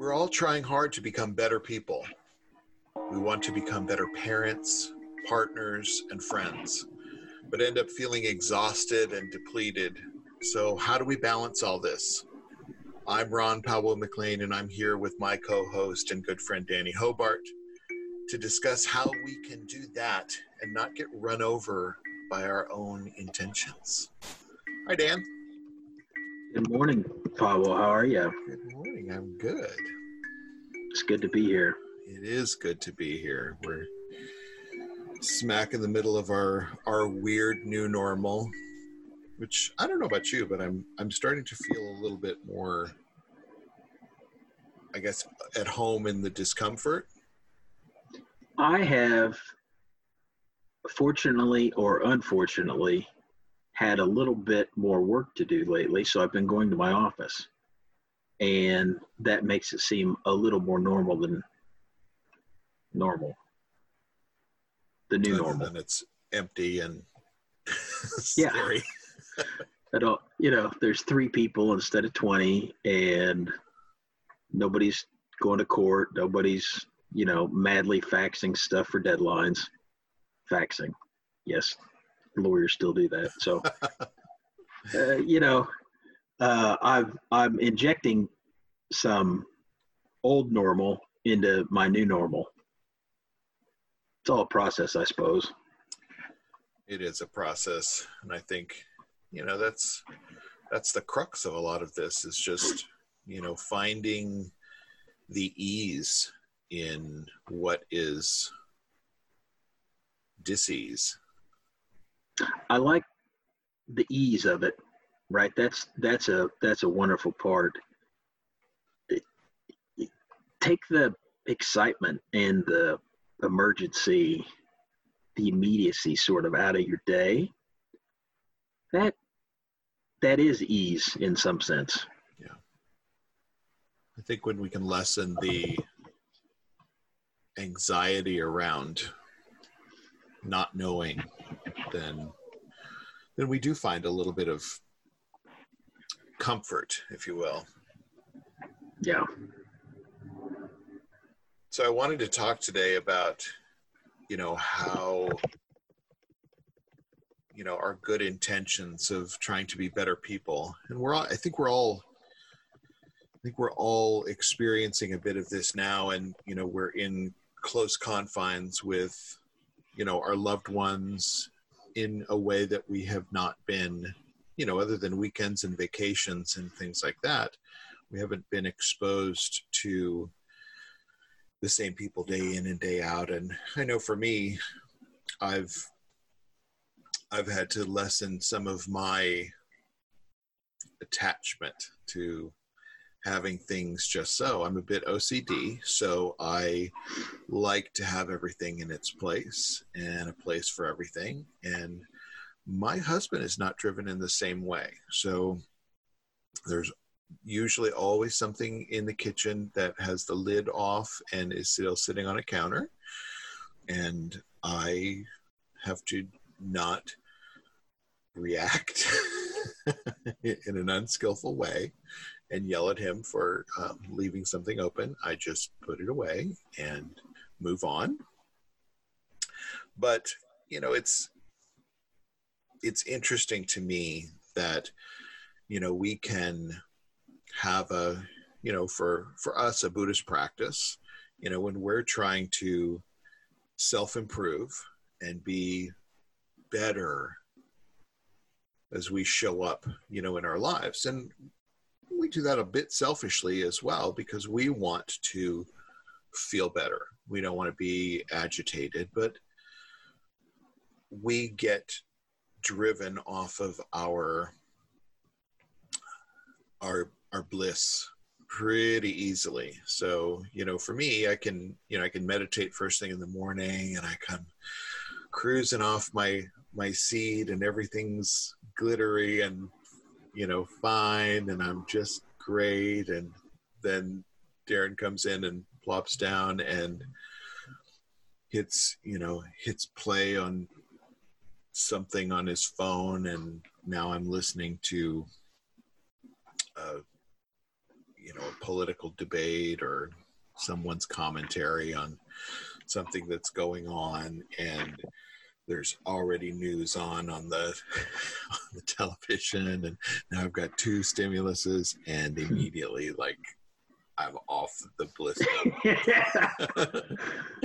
We're all trying hard to become better people. We want to become better parents, partners, and friends, but end up feeling exhausted and depleted. So, how do we balance all this? I'm Ronn Pawo McLane, and I'm here with my co host and good friend Danny Hobart to discuss how we can do that and not get run over by our own intentions. Hi, Dan. Good morning, Pawo. How are you? Good morning. I'm good. It's good to be here. It is good to be here. We're smack in the middle of our our weird new normal, which I don't know about you, but I'm I'm starting to feel a little bit more I guess at home in the discomfort. I have fortunately or unfortunately had a little bit more work to do lately, so I've been going to my office. And that makes it seem a little more normal than normal. The new Other normal. And it's empty and Yeah. scary. I don't, you know, there's three people instead of 20, and nobody's going to court. Nobody's, you know, madly faxing stuff for deadlines. Faxing. Yes, lawyers still do that. So, uh, you know, uh, I've, I'm injecting some old normal into my new normal. It's all a process, I suppose. it is a process and i think you know that's that's the crux of a lot of this is just you know finding the ease in what is disease I like the ease of it, right? That's that's a that's a wonderful part. Take the excitement and the emergency, the immediacy sort of out of your day. That that is ease in some sense. Yeah. I think when we can lessen the anxiety around not knowing then then we do find a little bit of comfort if you will. Yeah. So I wanted to talk today about, you know, how, you know, our good intentions of trying to be better people, and we're all, I think we're all, I think we're all experiencing a bit of this now, and you know, we're in close confines with, you know, our loved ones in a way that we have not been, you know, other than weekends and vacations and things like that, we haven't been exposed to the same people day in and day out. And i know for me i've i've had to lessen some of my attachment to having things just so. I'm a bit ocd so i like to have everything in its place and a place for everything. And my husband is not driven in the same way so there's usually always something in the kitchen that has the lid off and is still sitting on a counter. And I have to not react in an unskillful way and yell at him for um, leaving something open. I just put it away and move on. But, you know, it's it's interesting to me that you know we can have a you know for for us a buddhist practice you know when we're trying to self improve and be better as we show up you know in our lives. And we do that a bit selfishly as well because we want to feel better. We don't want to be agitated but we get driven off of our our our bliss pretty easily. So, you know, for me, I can, you know, I can meditate first thing in the morning and I come cruising off my my seat and everything's glittery and you know, fine and I'm just great and then Darren comes in and plops down and hits, you know, hits play on something on his phone and now I'm listening to uh, you know a political debate or someone's commentary on something that's going on and there's already news on on the on the television and now i've got two stimuluses and immediately like i'm off the bliss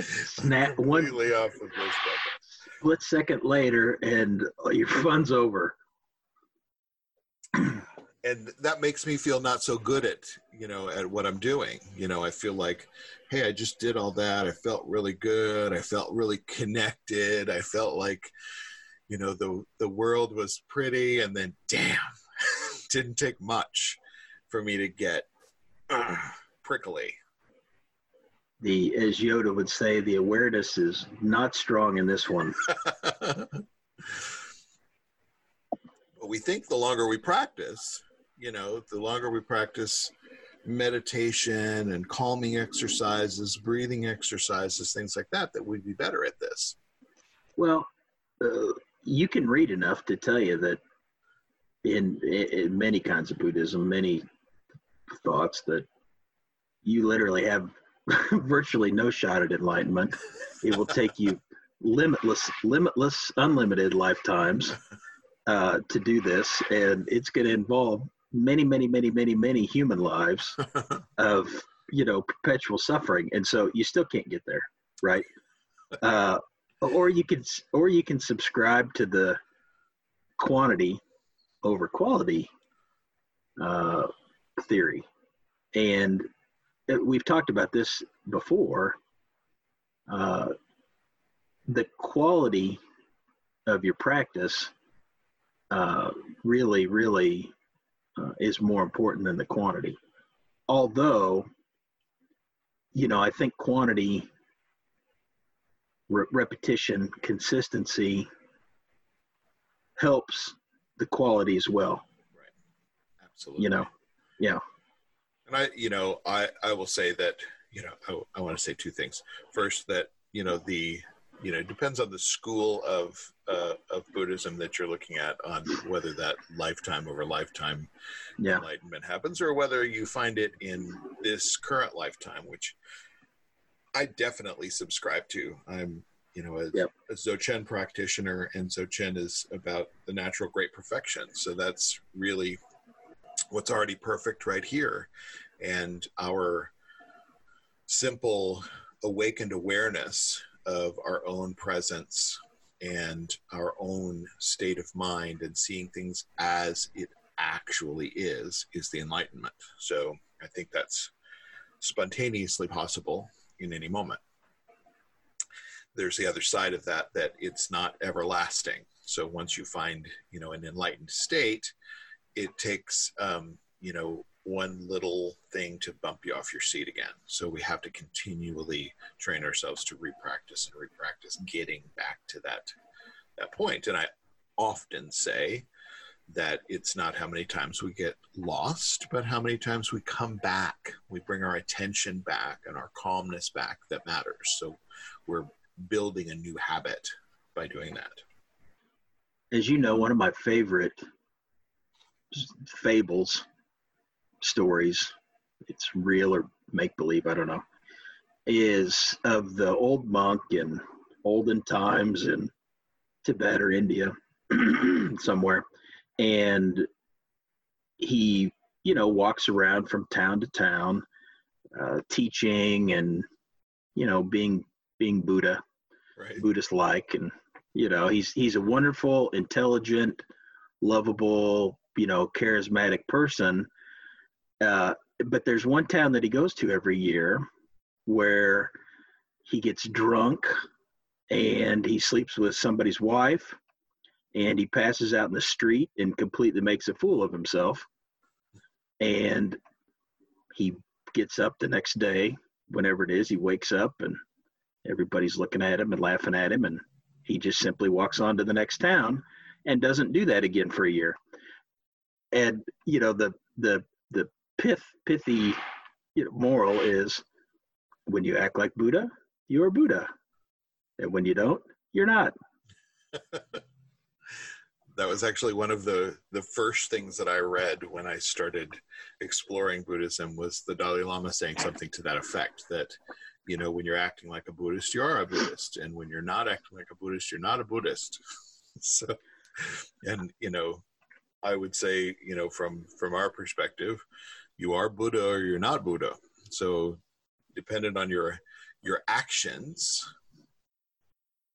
Snap one off the bliss split second later, and your fun's over. and that makes me feel not so good at you know at what i'm doing. You know i feel like hey i just did all that. I felt really good. I felt really connected. I felt like you know the the world was pretty. And then damn didn't take much for me to get uh, prickly The as Yoda would say, the awareness is not strong in this one. but we think the longer we practice, you know, the longer we practice meditation and calming exercises, breathing exercises, things like that, that we'd be better at this. Well, uh, you can read enough to tell you that in, in many kinds of Buddhism, many thoughts that you literally have virtually no shot at enlightenment. It will take you limitless, limitless, unlimited lifetimes uh, to do this, and it's going to involve many, many, many, many, many human lives of you know perpetual suffering, and so you still can't get there, right? Uh, or you can, or you can subscribe to the quantity over quality uh, theory, and we've talked about this before. Uh, the quality of your practice uh, really, really uh, is more important than the quantity. Although, you know, I think quantity, re- repetition, consistency helps the quality as well. Right. Absolutely. You know, yeah. And I, you know, I, I will say that, you know, I, I want to say two things. First, that, you know, the, you know, it depends on the school of, uh, of Buddhism that you're looking at on whether that lifetime over lifetime Yeah. enlightenment happens or whether you find it in this current lifetime, which I definitely subscribe to. I'm, you know, a, Yep. a Dzogchen practitioner, and Dzogchen is about the natural great perfection. So that's really what's already perfect right here. And our simple awakened awareness of our own presence and our own state of mind and seeing things as it actually is is the enlightenment. So i think that's spontaneously possible in any moment. There's the other side of that that it's not everlasting. So once you find you know an enlightened state it takes um, you know one little thing to bump you off your seat again so we have to continually train ourselves to repractice and repractice getting back to that that point. point and i often say that it's not how many times we get lost, but how many times we come back. We bring our attention back and our calmness back that matters. So we're building a new habit by doing that. As you know, one of my favorite fables, stories, it's real or make believe, I don't know, is of the old monk in olden times in Tibet or India, somewhere. And he, you know, walks around from town to town, uh, teaching and, you know, being being Buddha, Right. Buddhist like, and you know, he's he's a wonderful, intelligent, lovable, you know, charismatic person. Uh, but there's one town that he goes to every year where he gets drunk and he sleeps with somebody's wife and he passes out in the street and completely makes a fool of himself. And he gets up the next day, whenever it is, he wakes up and everybody's looking at him and laughing at him. And he just simply walks on to the next town and doesn't do that again for a year. And, you know, the, the, the pith, pithy you know, moral is when you act like Buddha, you are Buddha. And when you don't, you're not. that was actually one of the the first things that I read when I started exploring Buddhism was the Dalai Lama saying something to that effect that you know when you're acting like a Buddhist you are a Buddhist and when you're not acting like a Buddhist you're not a Buddhist so and you know I would say you know from from our perspective you are Buddha or you're not Buddha. So dependent on your your actions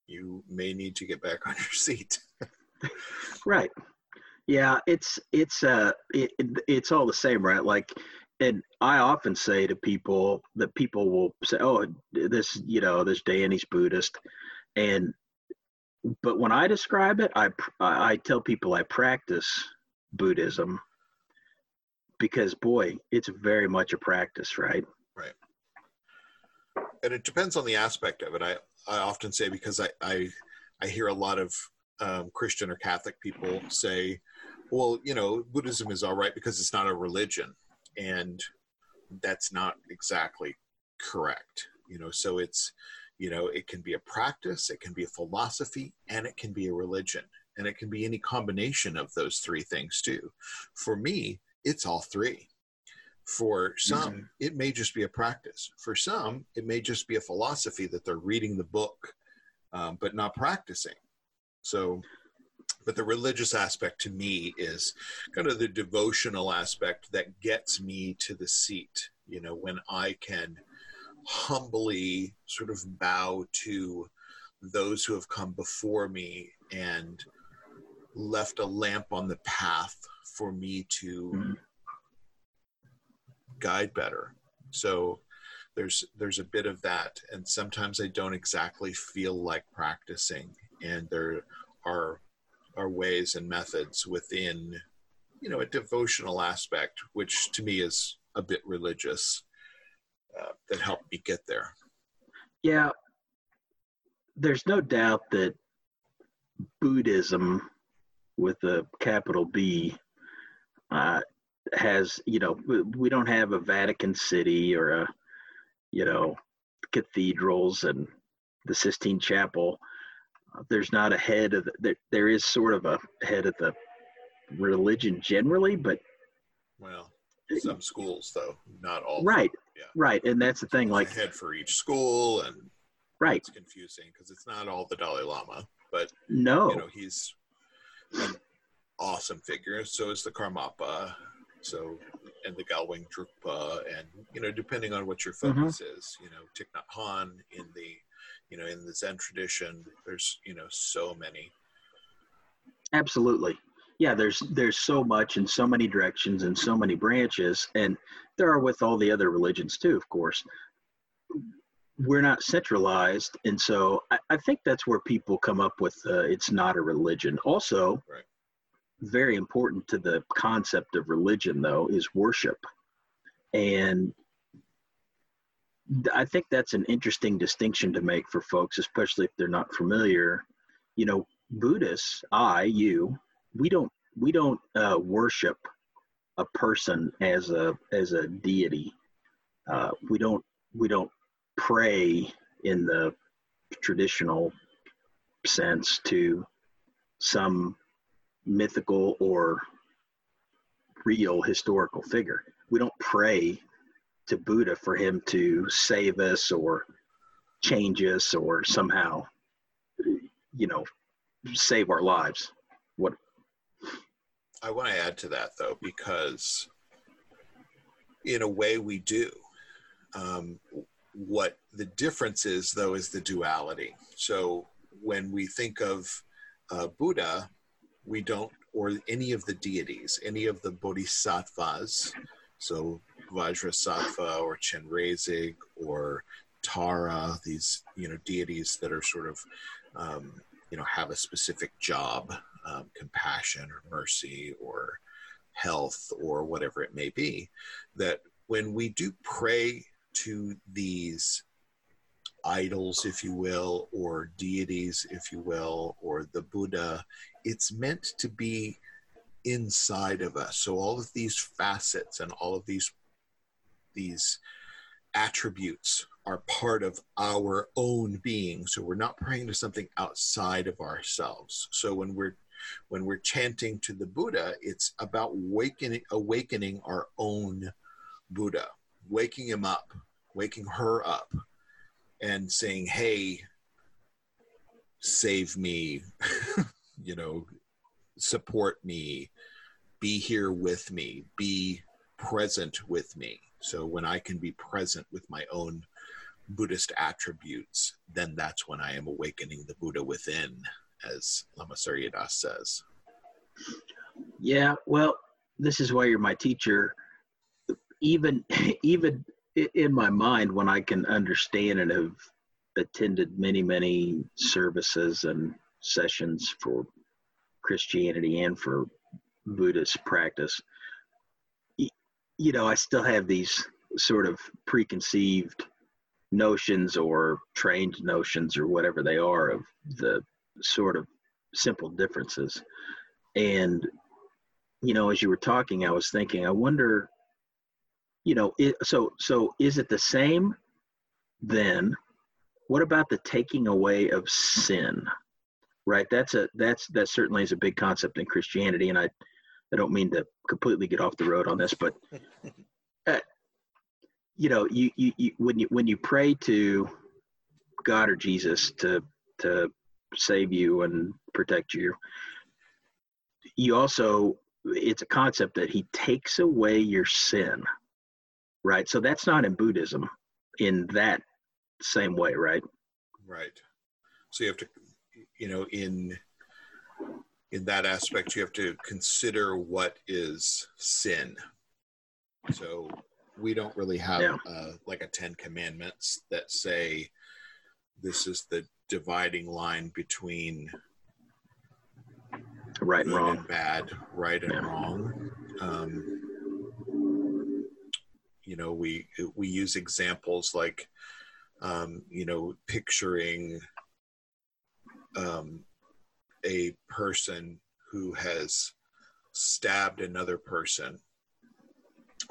you may need to get back on your seat. Right. Yeah it's it's uh it, it's all the same right? Like and i often say to people that people will say oh this you know this danny's buddhist. And but when i describe it i i tell people i practice buddhism because boy it's very much a practice right right and it depends on the aspect of it i i often say because i i i hear a lot of um, Christian or Catholic people say, well, you know, Buddhism is all right because it's not a religion. And that's not exactly correct. You know, so it's, you know, it can be a practice, it can be a philosophy, and it can be a religion. And it can be any combination of those three things too. For me, it's all three. For some, mm-hmm. it may just be a practice. For some, it may just be a philosophy that they're reading the book, um, but not practicing. So, but the religious aspect to me is kind of the devotional aspect that gets me to the seat. You know, when I can humbly sort of bow to those who have come before me and left a lamp on the path for me to mm-hmm. guide better. So there's there's a bit of that and sometimes I don't exactly feel like practicing and there are are ways and methods within you know a devotional aspect which to me is a bit religious uh, that helped me get there yeah there's no doubt that buddhism with a capital b uh, has you know we don't have a vatican city or a you know cathedrals and the sistine chapel there's not a head of the, there, there is sort of a head of the religion generally, but well, some schools though, not all. Right, yeah. right, and that's the thing. There's like head for each school, and right, it's confusing because it's not all the Dalai Lama, but no, you know he's an awesome figure. So is the Karmapa, so and the Gyalwang Drukpa, and you know depending on what your mm-hmm. focus mm-hmm. is, you know Thich Nhat Hanh in the you know in the zen tradition there's you know so many absolutely yeah there's there's so much in so many directions and so many branches and there are with all the other religions too of course we're not centralized and so i, I think that's where people come up with uh, it's not a religion also right. very important to the concept of religion though is worship and I think that's an interesting distinction to make for folks, especially if they're not familiar. You know, Buddhists, I, you, we don't we don't uh, worship a person as a as a deity. Uh, we don't we don't pray in the traditional sense to some mythical or real historical figure. We don't pray to Buddha for him to save us or change us or somehow, you know, save our lives. What? I want to add to that though, because in a way we do. Um, what the difference is though is the duality. So when we think of uh, Buddha, we don't, or any of the deities, any of the bodhisattvas, so Vajrasattva or Chenrezig or Tara, these you know deities that are sort of um, you know have a specific job, um, compassion or mercy or health or whatever it may be. That when we do pray to these idols, if you will, or deities, if you will, or the Buddha, it's meant to be inside of us. So all of these facets and all of these these attributes are part of our own being. So we're not praying to something outside of ourselves. So when we're when we're chanting to the Buddha, it's about awakening, awakening our own Buddha, waking him up, waking her up, and saying, "Hey, save me, you know, support me, be here with me, be present with me." So when I can be present with my own Buddhist attributes, then that's when I am awakening the Buddha within, as Lama Surya Das says. Yeah, well, this is why you're my teacher. Even even in my mind, when I can understand and have attended many many services and sessions for Christianity and for Buddhist practice, you know, I still have these sort of preconceived notions or trained notions or whatever they are of the sort of simple differences. And, you know, as you were talking, I was thinking, I wonder, you know, it, so so is it the same then? What about the taking away of sin? Right. That's a that's that certainly is a big concept in Christianity, and I I don't mean to completely get off the road on this, but uh, you know, you, you, you when you when you pray to God or Jesus to to save you and protect you, you also it's a concept that He takes away your sin, right? So that's not in Buddhism in that same way, right? Right. So you have to, you know, in in that aspect, you have to consider what is sin. So we don't really have yeah. uh, like a Ten Commandments that say this is the dividing line between right and wrong, and bad, right and yeah. wrong. Um, you know, we we use examples like, um, you know, picturing um, a person who has stabbed another person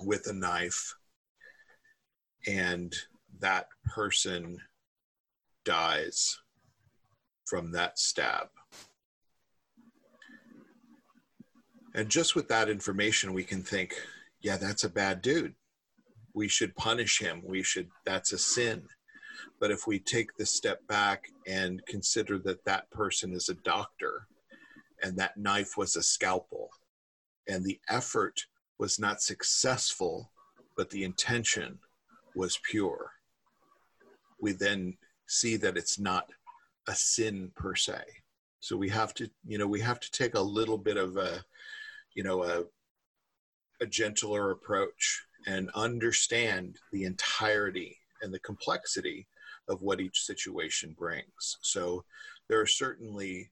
with a knife and that person dies from that stab. And just with that information, we can think, yeah, that's a bad dude. We should punish him. We should, that's a sin. But if we take the step back and consider that that person is a doctor and that knife was a scalpel and the effort was not successful, but the intention was pure, we then see that it's not a sin per se. So we have to, you know, we have to take a little bit of a, you know, a, a gentler approach and understand the entirety and the complexity of what each situation brings. So there are certainly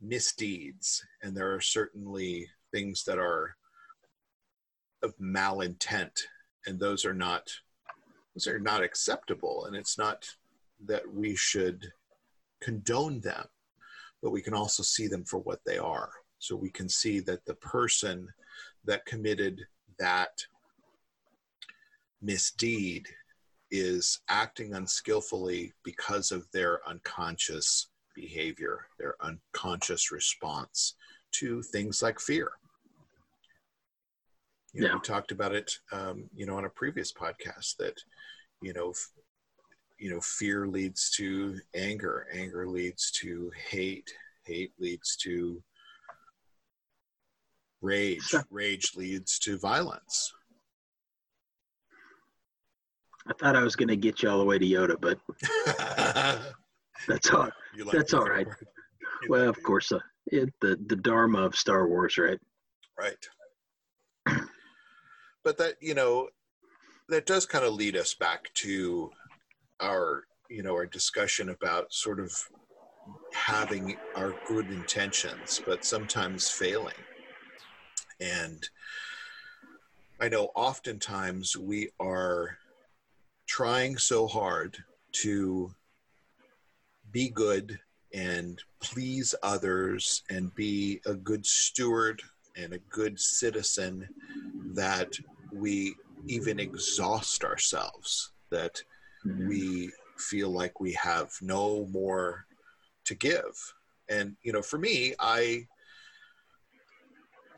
misdeeds and there are certainly things that are of malintent and those are not those are not acceptable and it's not that we should condone them but we can also see them for what they are so we can see that the person that committed that misdeed is acting unskillfully because of their unconscious behavior, their unconscious response to things like fear. You know, yeah. We talked about it, um, you know, on a previous podcast that, you know, f- you know, fear leads to anger, anger leads to hate, hate leads to rage, rage leads to violence. I thought I was going to get you all the way to Yoda, but that's all. Like that's all right. Well, of course, uh, it, the the Dharma of Star Wars, right? Right. but that you know, that does kind of lead us back to our you know our discussion about sort of having our good intentions, but sometimes failing, and I know oftentimes we are trying so hard to be good and please others and be a good steward and a good citizen that we even exhaust ourselves, that mm-hmm. we feel like we have no more to give. And, you know, for me, I,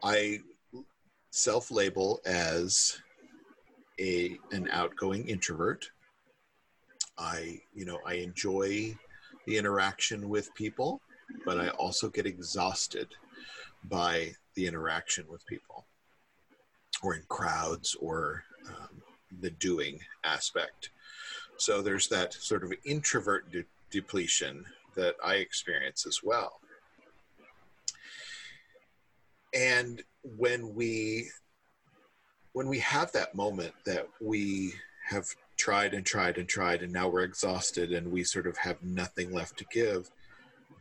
I self label as a an outgoing introvert. I, you know, I enjoy the interaction with people, but I also get exhausted by the interaction with people or in crowds or um, the doing aspect. So there's that sort of introvert de- depletion that I experience as well. And when we when we have that moment that we have tried and tried and tried and now we're exhausted and we sort of have nothing left to give,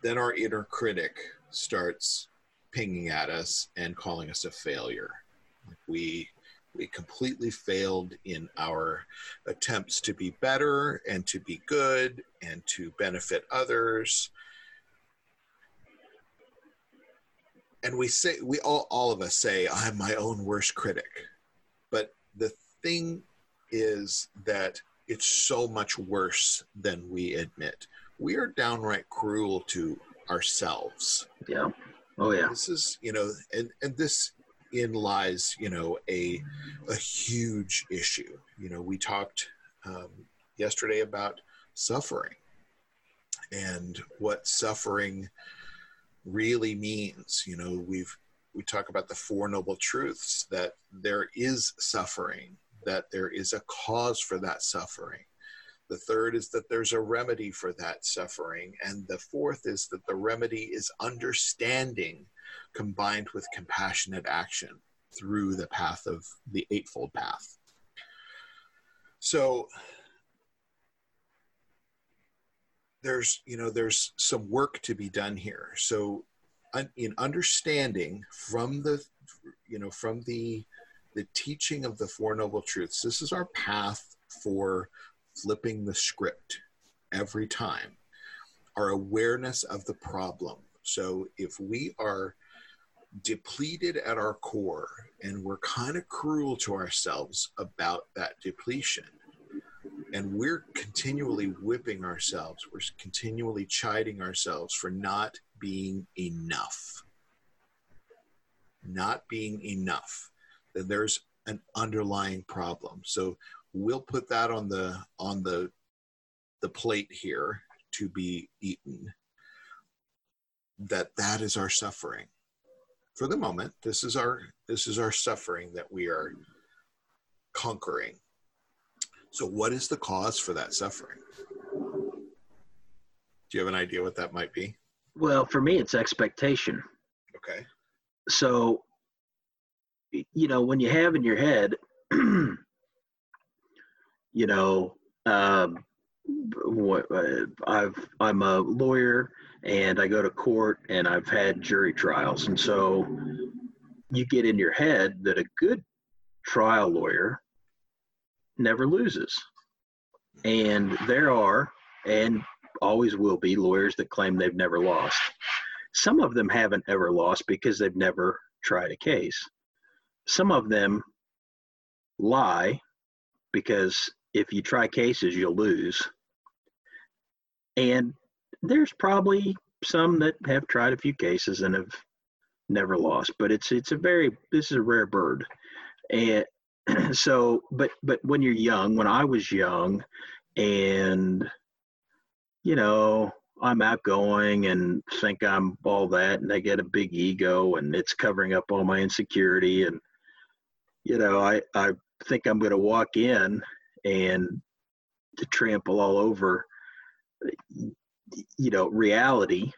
then our inner critic starts pinging at us and calling us a failure. We we completely failed in our attempts to be better and to be good and to benefit others. And we say we all all of us say I'm my own worst critic. But the thing is that it's so much worse than we admit. We are downright cruel to ourselves. Yeah. Oh yeah. This is, you know, and and this in lies, you know, a a huge issue. You know, we talked um, yesterday about suffering and what suffering really means. You know, we've we talk about the four noble truths that there is suffering, that there is a cause for that suffering. The third is that there's a remedy for that suffering. And the fourth is that the remedy is understanding combined with compassionate action through the path of the Eightfold Path. So there's you know there's some work to be done here. So in understanding from the you know from the the teaching of the four noble truths this is our path for flipping the script every time. Our awareness of the problem. So if we are depleted at our core and we're kind of cruel to ourselves about that depletion and we're continually whipping ourselves we're continually chiding ourselves for not being enough. Not being enough. Then there's an underlying problem. So we'll put that on the on the the plate here to be eaten. That that is our suffering. For the moment this is our this is our suffering that we are conquering. So what is the cause for that suffering? Do you have an idea what that might be well for me it's expectation okay so you know when you have in your head you know um, what uh, I've I'm a lawyer and I go to court and I've had jury trials. And so you get in your head that a good trial lawyer never loses. And there are, and always will be, lawyers that claim they've never lost. Some of them haven't ever lost because they've never tried a case. Some of them lie because if you try cases, you'll lose. And there's probably some that have tried a few cases and have never lost, but it's it's a very this is a rare bird. And so but but when you're young, when I was young and you know, I'm outgoing and think I'm all that and I get a big ego and it's covering up all my insecurity and you know, I I think I'm going to walk in and to trample all over you know reality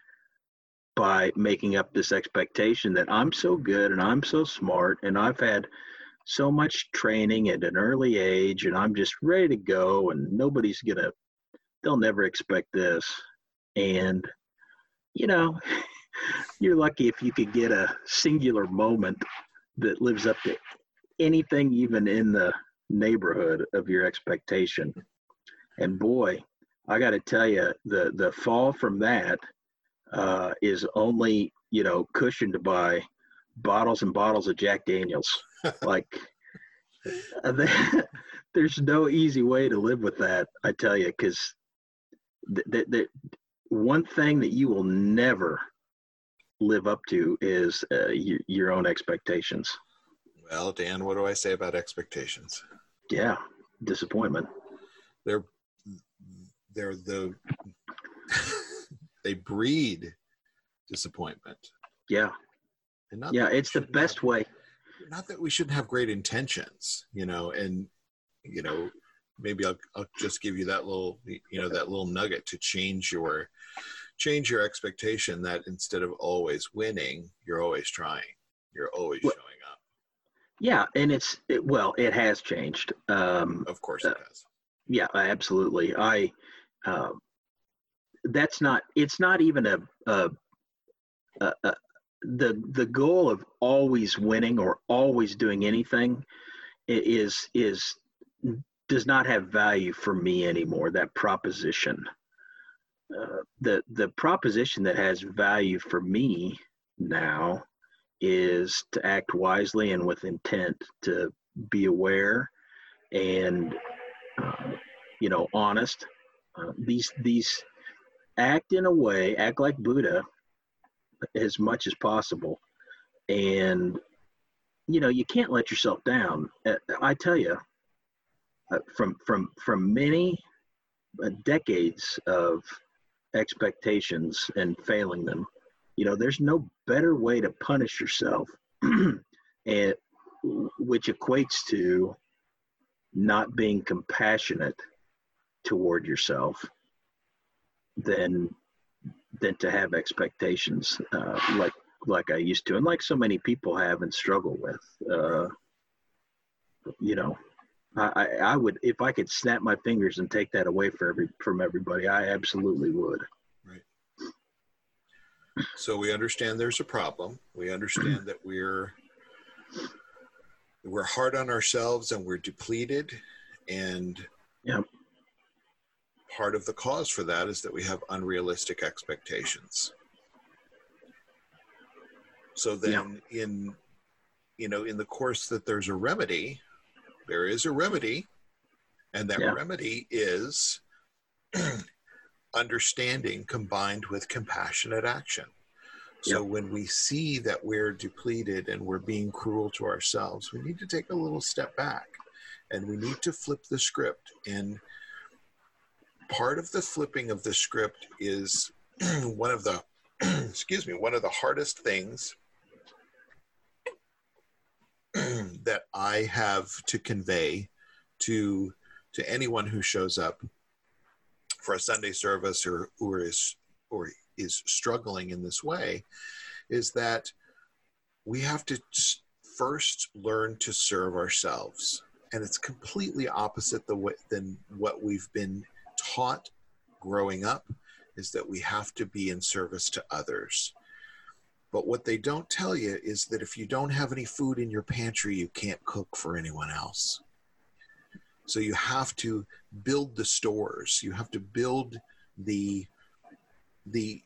by making up this expectation that I'm so good and I'm so smart and I've had so much training at an early age and I'm just ready to go and nobody's going to they'll never expect this and you know you're lucky if you could get a singular moment that lives up to anything even in the neighborhood of your expectation and boy I got to tell you, the the fall from that uh, is only you know cushioned by bottles and bottles of Jack Daniels. like uh, there's no easy way to live with that. I tell you, because the, the, the one thing that you will never live up to is uh, y- your own expectations. Well, Dan, what do I say about expectations? Yeah, disappointment. They're they're the they breed disappointment. Yeah, And not yeah, it's the best have- way. Not that we shouldn't have great intentions, you know, and you know, maybe I'll I'll just give you that little you know that little nugget to change your change your expectation that instead of always winning, you're always trying. You're always Well- showing up. Yeah, and it's it, well, it has changed. Um, Of course it does. yeah, absolutely. I uh, that's not. It's not even a, a, a, a the the goal of always winning or always doing anything is is does not have value for me anymore. That proposition. Uh, the the proposition that has value for me now is to act wisely and with intent to be aware and uh, you know honest uh, these these act in a way act like buddha as much as possible and you know you can't let yourself down Uh, i tell you uh, from from from many uh, decades of expectations and failing them. You know there's no better way to punish yourself and which equates to not being compassionate toward yourself than than to have expectations uh, like like I used to and like so many people have and struggle with uh, you know I, I would if I could snap my fingers and take that away for every from everybody I absolutely would Right. So we understand there's a problem. We understand that we're we're hard on ourselves and we're depleted and Yep. part of the cause for that is that we have unrealistic expectations. So then in you know in the course that there's a remedy, there is a remedy and that Yeah. remedy is understanding combined with compassionate action. So when we see that we're depleted and we're being cruel to ourselves, we need to take a little step back and we need to flip the script. And part of the flipping of the script is one of the excuse me, one of the hardest things that I have to convey to to anyone who shows up for a Sunday service or or is or is struggling in this way is that we have to first learn to serve ourselves. And it's completely opposite the way than what we've been taught growing up is that we have to be in service to others but what they don't tell you is that if you don't have any food in your pantry you can't cook for anyone else. So you have to build the stores. You have to build the the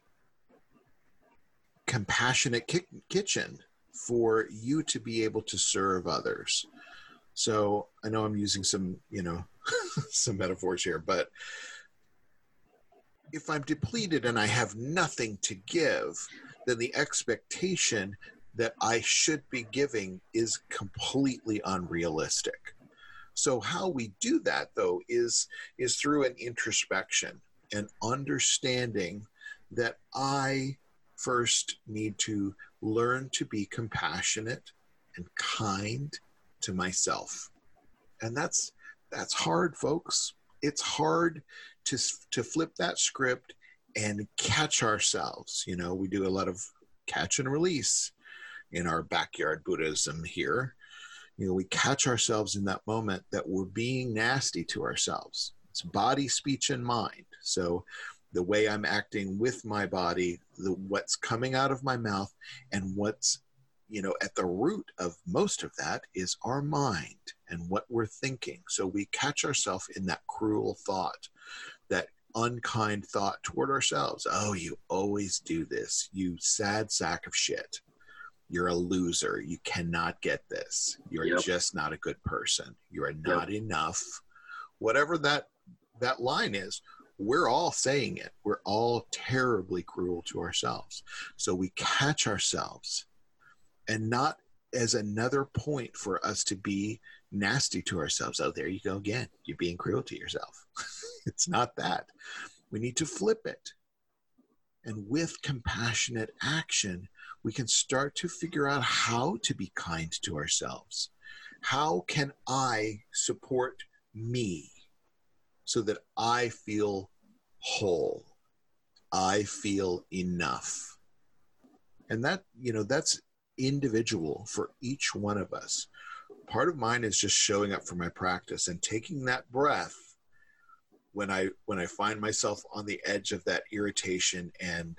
compassionate ki- kitchen for you to be able to serve others. So i know i'm using some you know some metaphors here but if i'm depleted and i have nothing to give then the expectation that i should be giving is completely unrealistic so how we do that though is is through an introspection and understanding that I first need to learn to be compassionate and kind to myself. And that's that's hard folks. It's hard to to flip that script and catch ourselves. You know, we do a lot of catch and release in our backyard Buddhism here. You know, we catch ourselves in that moment that we're being nasty to ourselves. It's body, speech, and mind. So the way I'm acting with my body, the what's coming out of my mouth, and what's you know at the root of most of that is our mind and what we're thinking. So we catch ourselves in that cruel thought, that unkind thought toward ourselves. Oh, you always do this, you sad sack of shit. You're a loser. You cannot get this. You're Yep. just not a good person. You are not enough. Whatever that that line is, we're all saying it. We're all terribly cruel to ourselves. So we catch ourselves and not as another point for us to be nasty to ourselves. Oh, there you go again. You're being cruel to yourself. it's not that. We need to flip it. And with compassionate action, we can start to figure out how to be kind to ourselves. How can I support me so that I feel whole? I feel enough. And that, you know, that's individual for each one of us. Part of mine is just showing up for my practice and taking that breath when I when I find myself on the edge of that irritation and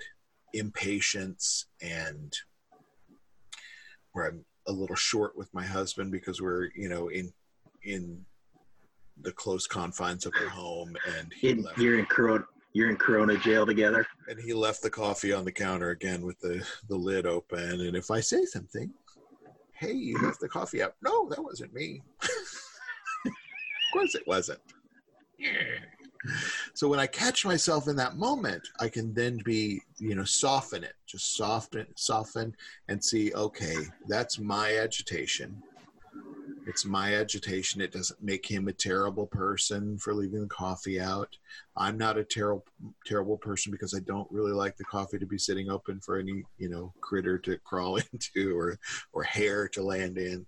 impatience and where I'm a little short with my husband because we're you know in in the close confines of our home and in, you're in Corona you're in Corona jail together? And he left the coffee on the counter again with the the lid open. And if I say something hey you left the coffee up no that wasn't me. Of course it wasn't. So when I catch myself in that moment, I can then be, you know, soften it, just soften, soften, and see, okay, that's my agitation. It's my agitation. It doesn't make him a terrible person for leaving the coffee out. I'm not a terrible terrible person because I don't really like the coffee to be sitting open for any you know critter to crawl into or or hair to land in.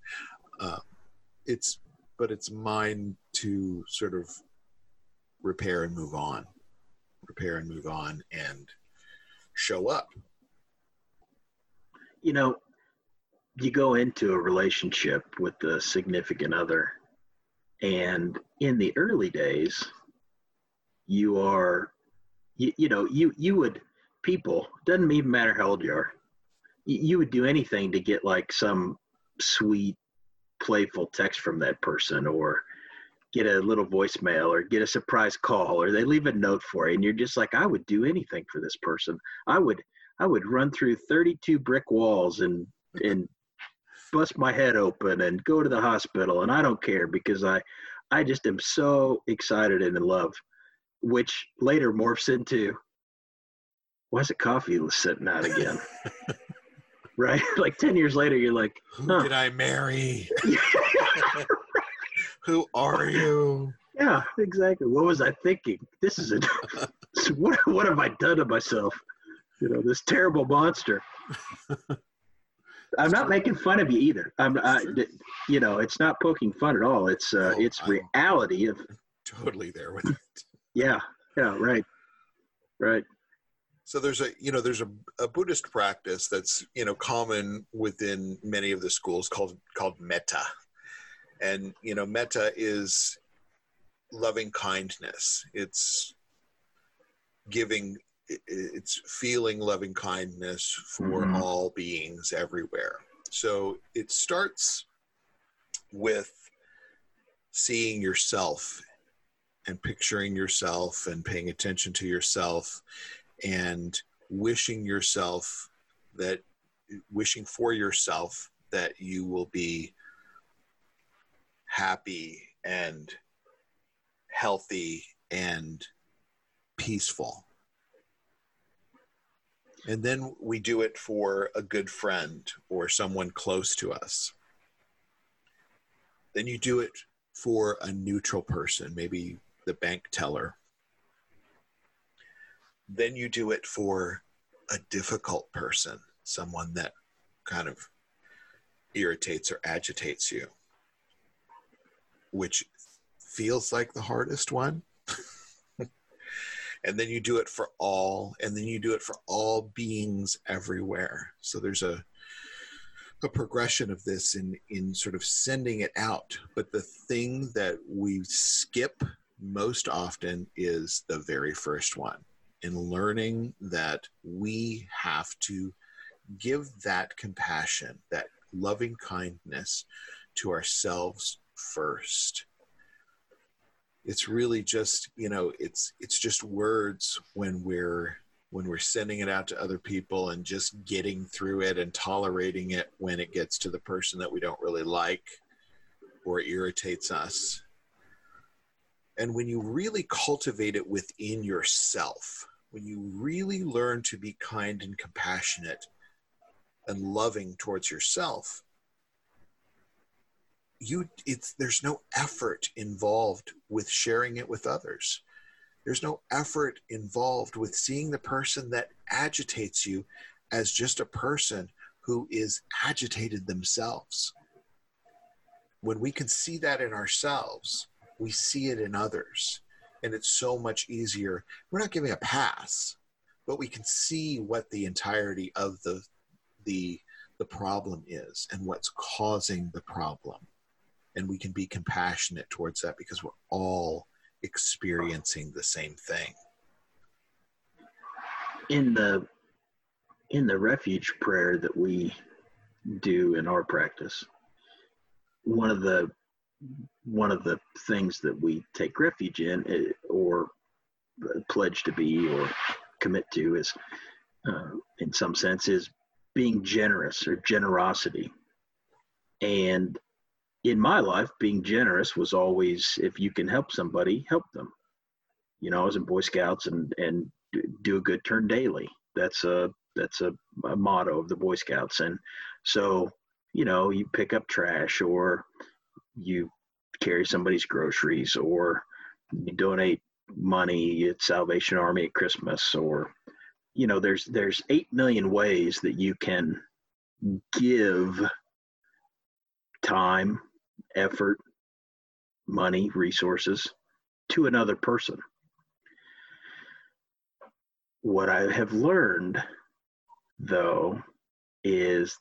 Uh, it's but it's mine to sort of repair and move on, repair and move on, and show up. You know, you go into a relationship with a significant other, and in the early days, you are, you, you know, you you would people doesn't even matter how old you are, you, you would do anything to get like some sweet, playful text from that person or get a little voicemail or get a surprise call or they leave a note for you and you're just like i would do anything for this person. I would i would run through 32 brick walls and and bust my head open and go to the hospital and i don't care because i i just am so excited and in love which later morphs into why is the coffee sitting out again right like 10 years later you're like huh. who did i marry Who are you? Yeah, exactly. What was I thinking? This is a what what have I done to myself? You know, this terrible monster. I'm not making fun of you either. I'm, I, you know, it's not poking fun at all. It's uh, oh, it's reality of totally there with it. Yeah, yeah, right, right. So there's a you know there's a, a Buddhist practice that's you know common within many of the schools called called metta, and you know metta is loving kindness it's giving it's feeling loving kindness for mm-hmm. all beings everywhere so it starts with seeing yourself and picturing yourself and paying attention to yourself and wishing yourself that wishing for yourself that you will be happy and healthy and peaceful. And then we do it for a good friend or someone close to us. Then you do it for a neutral person, maybe the bank teller. Then you do it for a difficult person, someone that kind of irritates or agitates you which feels like the hardest one. and then you do it for all, and then you do it for all beings everywhere. So there's a a progression of this in in sort of sending it out. But the thing that we skip most often is the very first one in learning that we have to give that compassion, that loving kindness to ourselves first it's really just you know it's it's just words when we're when we're sending it out to other people and just getting through it and tolerating it when it gets to the person that we don't really like or irritates us. And when you really cultivate it within yourself, when you really learn to be kind and compassionate and loving towards yourself, you it's there's no effort involved with sharing it with others. There's no effort involved with seeing the person that agitates you as just a person who is agitated themselves. When we can see that in ourselves, we see it in others. And it's so much easier. We're not giving a pass, but we can see what the entirety of the the the problem is and what's causing the problem. And we can be compassionate towards that because we're all experiencing the same thing. In the in the refuge prayer that we do in our practice, one of the one of the things that we take refuge in eh, or pledge to be or commit to is uh, in some sense is being generous or generosity and in my life being generous was always if you can help somebody help them. You know i was in boy scouts and and do a good turn daily. That's a that's a, a motto of the boy scouts. And so you know you pick up trash or you carry somebody's groceries or you donate money at Salvation Army at Christmas or you know there's there's 8 million ways that you can give time, effort, money, resources to another person. What I have learned though is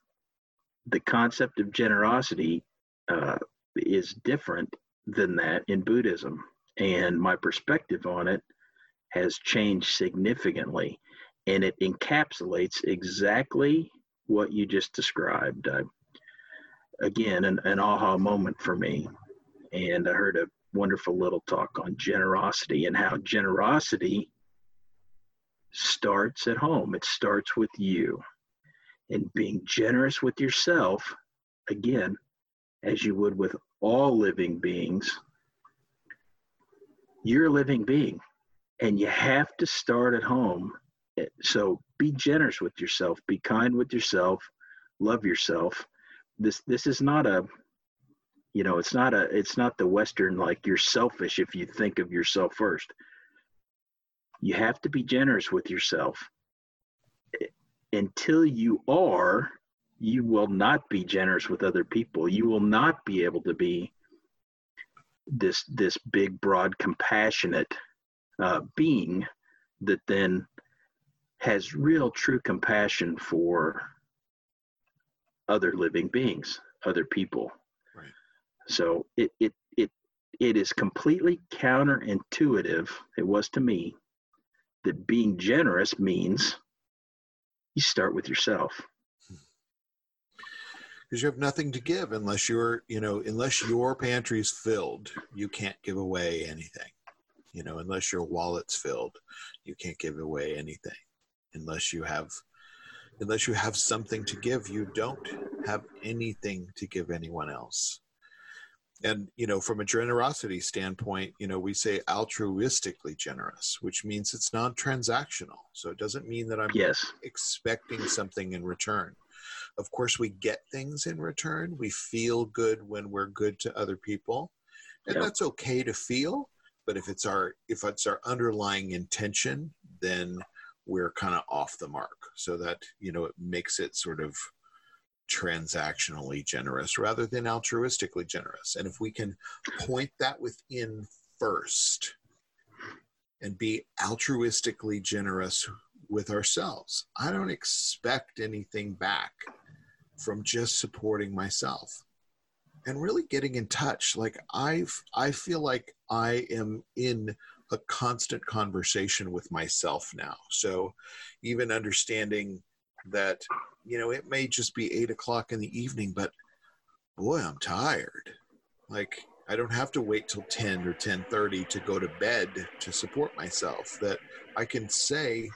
the concept of generosity uh, is different than that in Buddhism. And my perspective on it has changed significantly. And it encapsulates exactly what you just described. Uh, again, an, an aha moment for me. And I heard a wonderful little talk on generosity and how generosity starts at home. It starts with you. And being generous with yourself, again, as you would with all living beings, you're a living being and you have to start at home. So be generous with yourself, be kind with yourself, love yourself. This this is not a you know, it's not a it's not the western like you're selfish if you think of yourself first. You have to be generous with yourself. Until you are, you will not be generous with other people. You will not be able to be this this big, broad, compassionate uh, being that then has real, true compassion for other living beings, other people. Right. So it it it it is completely counterintuitive. It was to me that being generous means you start with yourself hmm. because you have nothing to give unless you're you know unless your pantry's filled you can't give away anything you know unless your wallet's filled you can't give away anything unless you have unless you have something to give you don't have anything to give anyone else and you know from a generosity standpoint you know we say altruistically generous which means it's non-transactional so it doesn't mean that i'm yes. expecting something in return of course, we get things in return. We feel good when we're good to other people, and yep. that's okay to feel. But if it's our if it's our underlying intention, then we're kind of off the mark. So that you know it makes it sort of transactionally generous rather than altruistically generous. And if we can point that within first and be altruistically generous with ourselves, I don't expect anything back from just supporting myself and really getting in touch like i've i feel like i am in a constant conversation with myself now so even understanding that you know it may just be eight o'clock in the evening but boy i'm tired like i don't have to wait till 10 or 10.30 to go to bed to support myself that i can say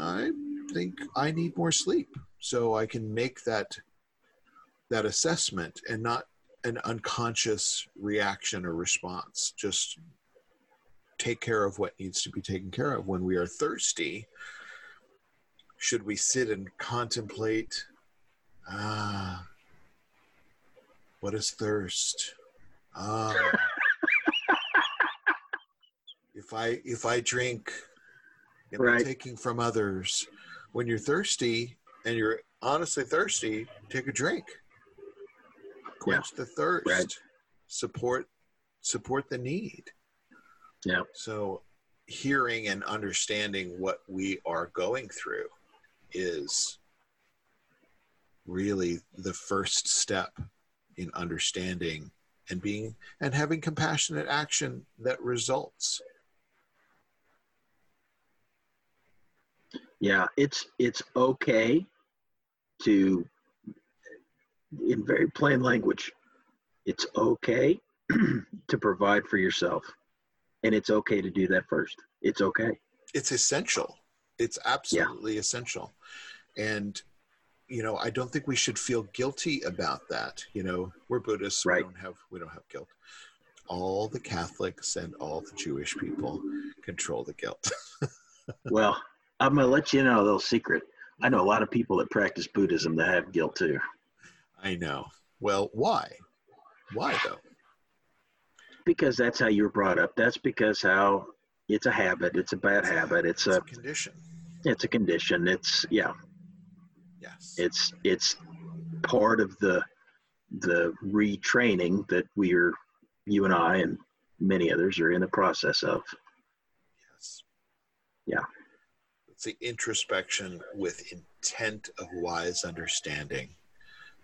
i think i need more sleep so I can make that that assessment and not an unconscious reaction or response. Just take care of what needs to be taken care of. When we are thirsty, should we sit and contemplate, ah, what is thirst? Ah, if I if I drink, am Right. taking from others? When you're thirsty and you're honestly thirsty, take a drink. Quench the thirst. Right. Support support the need. Yeah. So hearing and understanding what we are going through is really the first step in understanding and being and having compassionate action that results. Yeah, it's it's okay to, in very plain language, it's okay to provide for yourself, and it's okay to do that first. It's okay. It's essential. It's absolutely essential. And you know, I don't think we should feel guilty about that. You know, we're Buddhists, Right. we don't have we don't have guilt. All the Catholics and all the Jewish people control the guilt. Well, I'm gonna let you know a little secret. I know a lot of people that practice Buddhism that have guilt too. I know. Well, why? Why though? Because that's how you were brought up. That's because how it's a habit. It's a bad habit. It's It's a a condition. it's a condition. It's yeah. Yes. It's it's part of the the retraining that we're you and I and many others are in the process of. yes. Yeah. It's the introspection with intent of wise understanding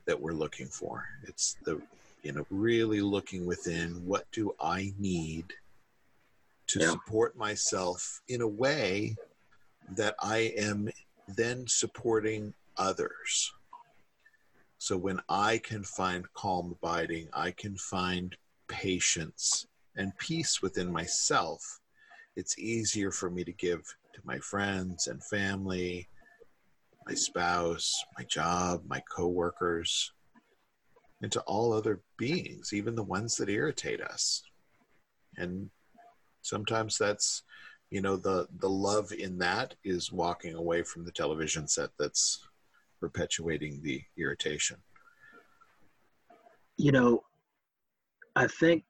that we're looking for. It's the you know really looking within what do I need to Yeah. support myself in a way that I am then supporting others. So when I can find calm abiding, I can find patience and peace within myself, it's easier for me to give to my friends and family, my spouse, my job, my coworkers, and to all other beings, even the ones that irritate us. And sometimes that's you know the the love in that is walking away from the television set that's perpetuating the irritation You know, I think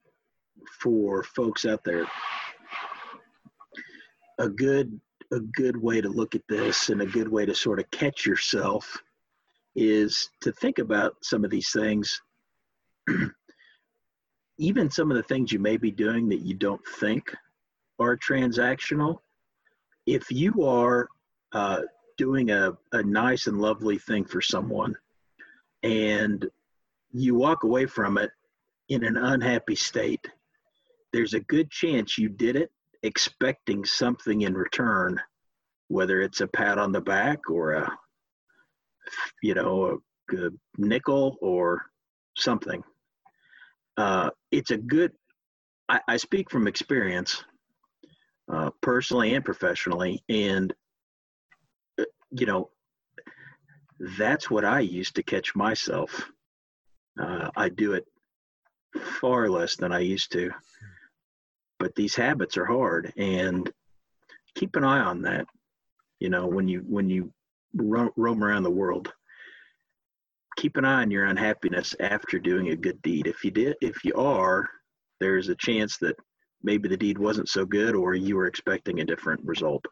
for folks out there, a good a good way to look at this and a good way to sort of catch yourself is to think about some of these things. Even some of the things you may be doing that you don't think are transactional. If you are uh, doing a, a nice and lovely thing for someone and you walk away from it in an unhappy state there's a good chance you did it expecting something in return, whether it's a pat on the back or a, you know, a, a nickel or something. Uh, it's a good, I, I speak from experience, uh, personally and professionally, and, uh, you know, that's what I used to catch myself. Uh, I do it far less than I used to but these habits are hard and keep an eye on that you know when you when you ro- roam around the world. Keep an eye on your unhappiness after doing a good deed. If you did if you are there's a chance that maybe the deed wasn't so good or you were expecting a different result.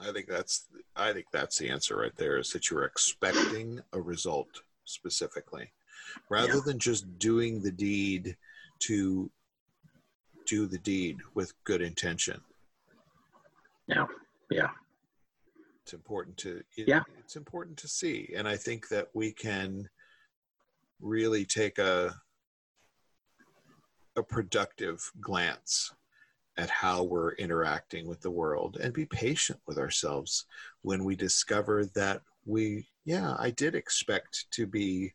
I think that's i think that's the answer right there is that you're expecting a result specifically. Rather Yeah. than just doing the deed to do the deed with good intention. Yeah yeah it's important to it- Yeah. it's important to see and i think that we can really take a a productive glance at how we're interacting with the world and be patient with ourselves when we discover that we yeah i did expect to be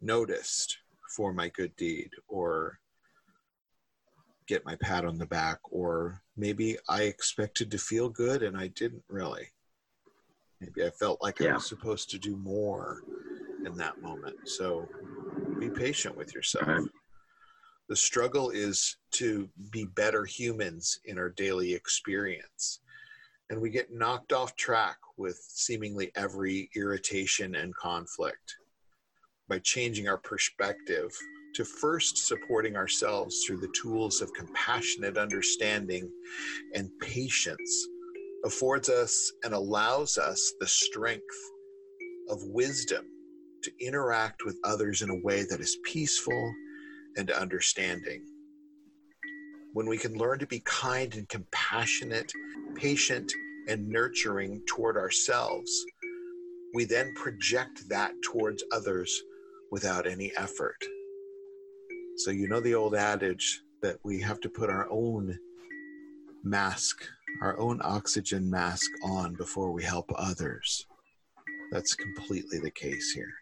noticed for my good deed or get my pat on the back or maybe i expected to feel good and i didn't really maybe i felt like i was supposed to do more in that moment so be patient with yourself Right. The struggle is to be better humans in our daily experience. And we get knocked off track with seemingly every irritation and conflict by changing our perspective to first supporting ourselves through the tools of compassionate understanding and patience affords us and allows us the strength of wisdom to interact with others in a way that is peaceful and understanding. When we can learn to be kind and compassionate, patient, and nurturing toward ourselves, we then project that towards others without any effort. So, you know the old adage that we have to put our own mask, our own oxygen mask on before we help others. That's completely the case here.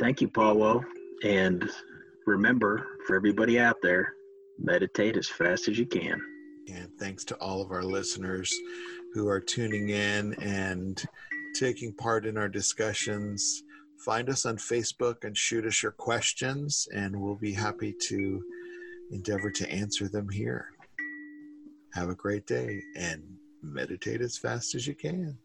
Thank you, Pawo. And remember, for everybody out there, meditate as fast as you can. And thanks to all of our listeners who are tuning in and taking part in our discussions. Find us on Facebook and shoot us your questions, and we'll be happy to endeavor to answer them here. Have a great day and meditate as fast as you can.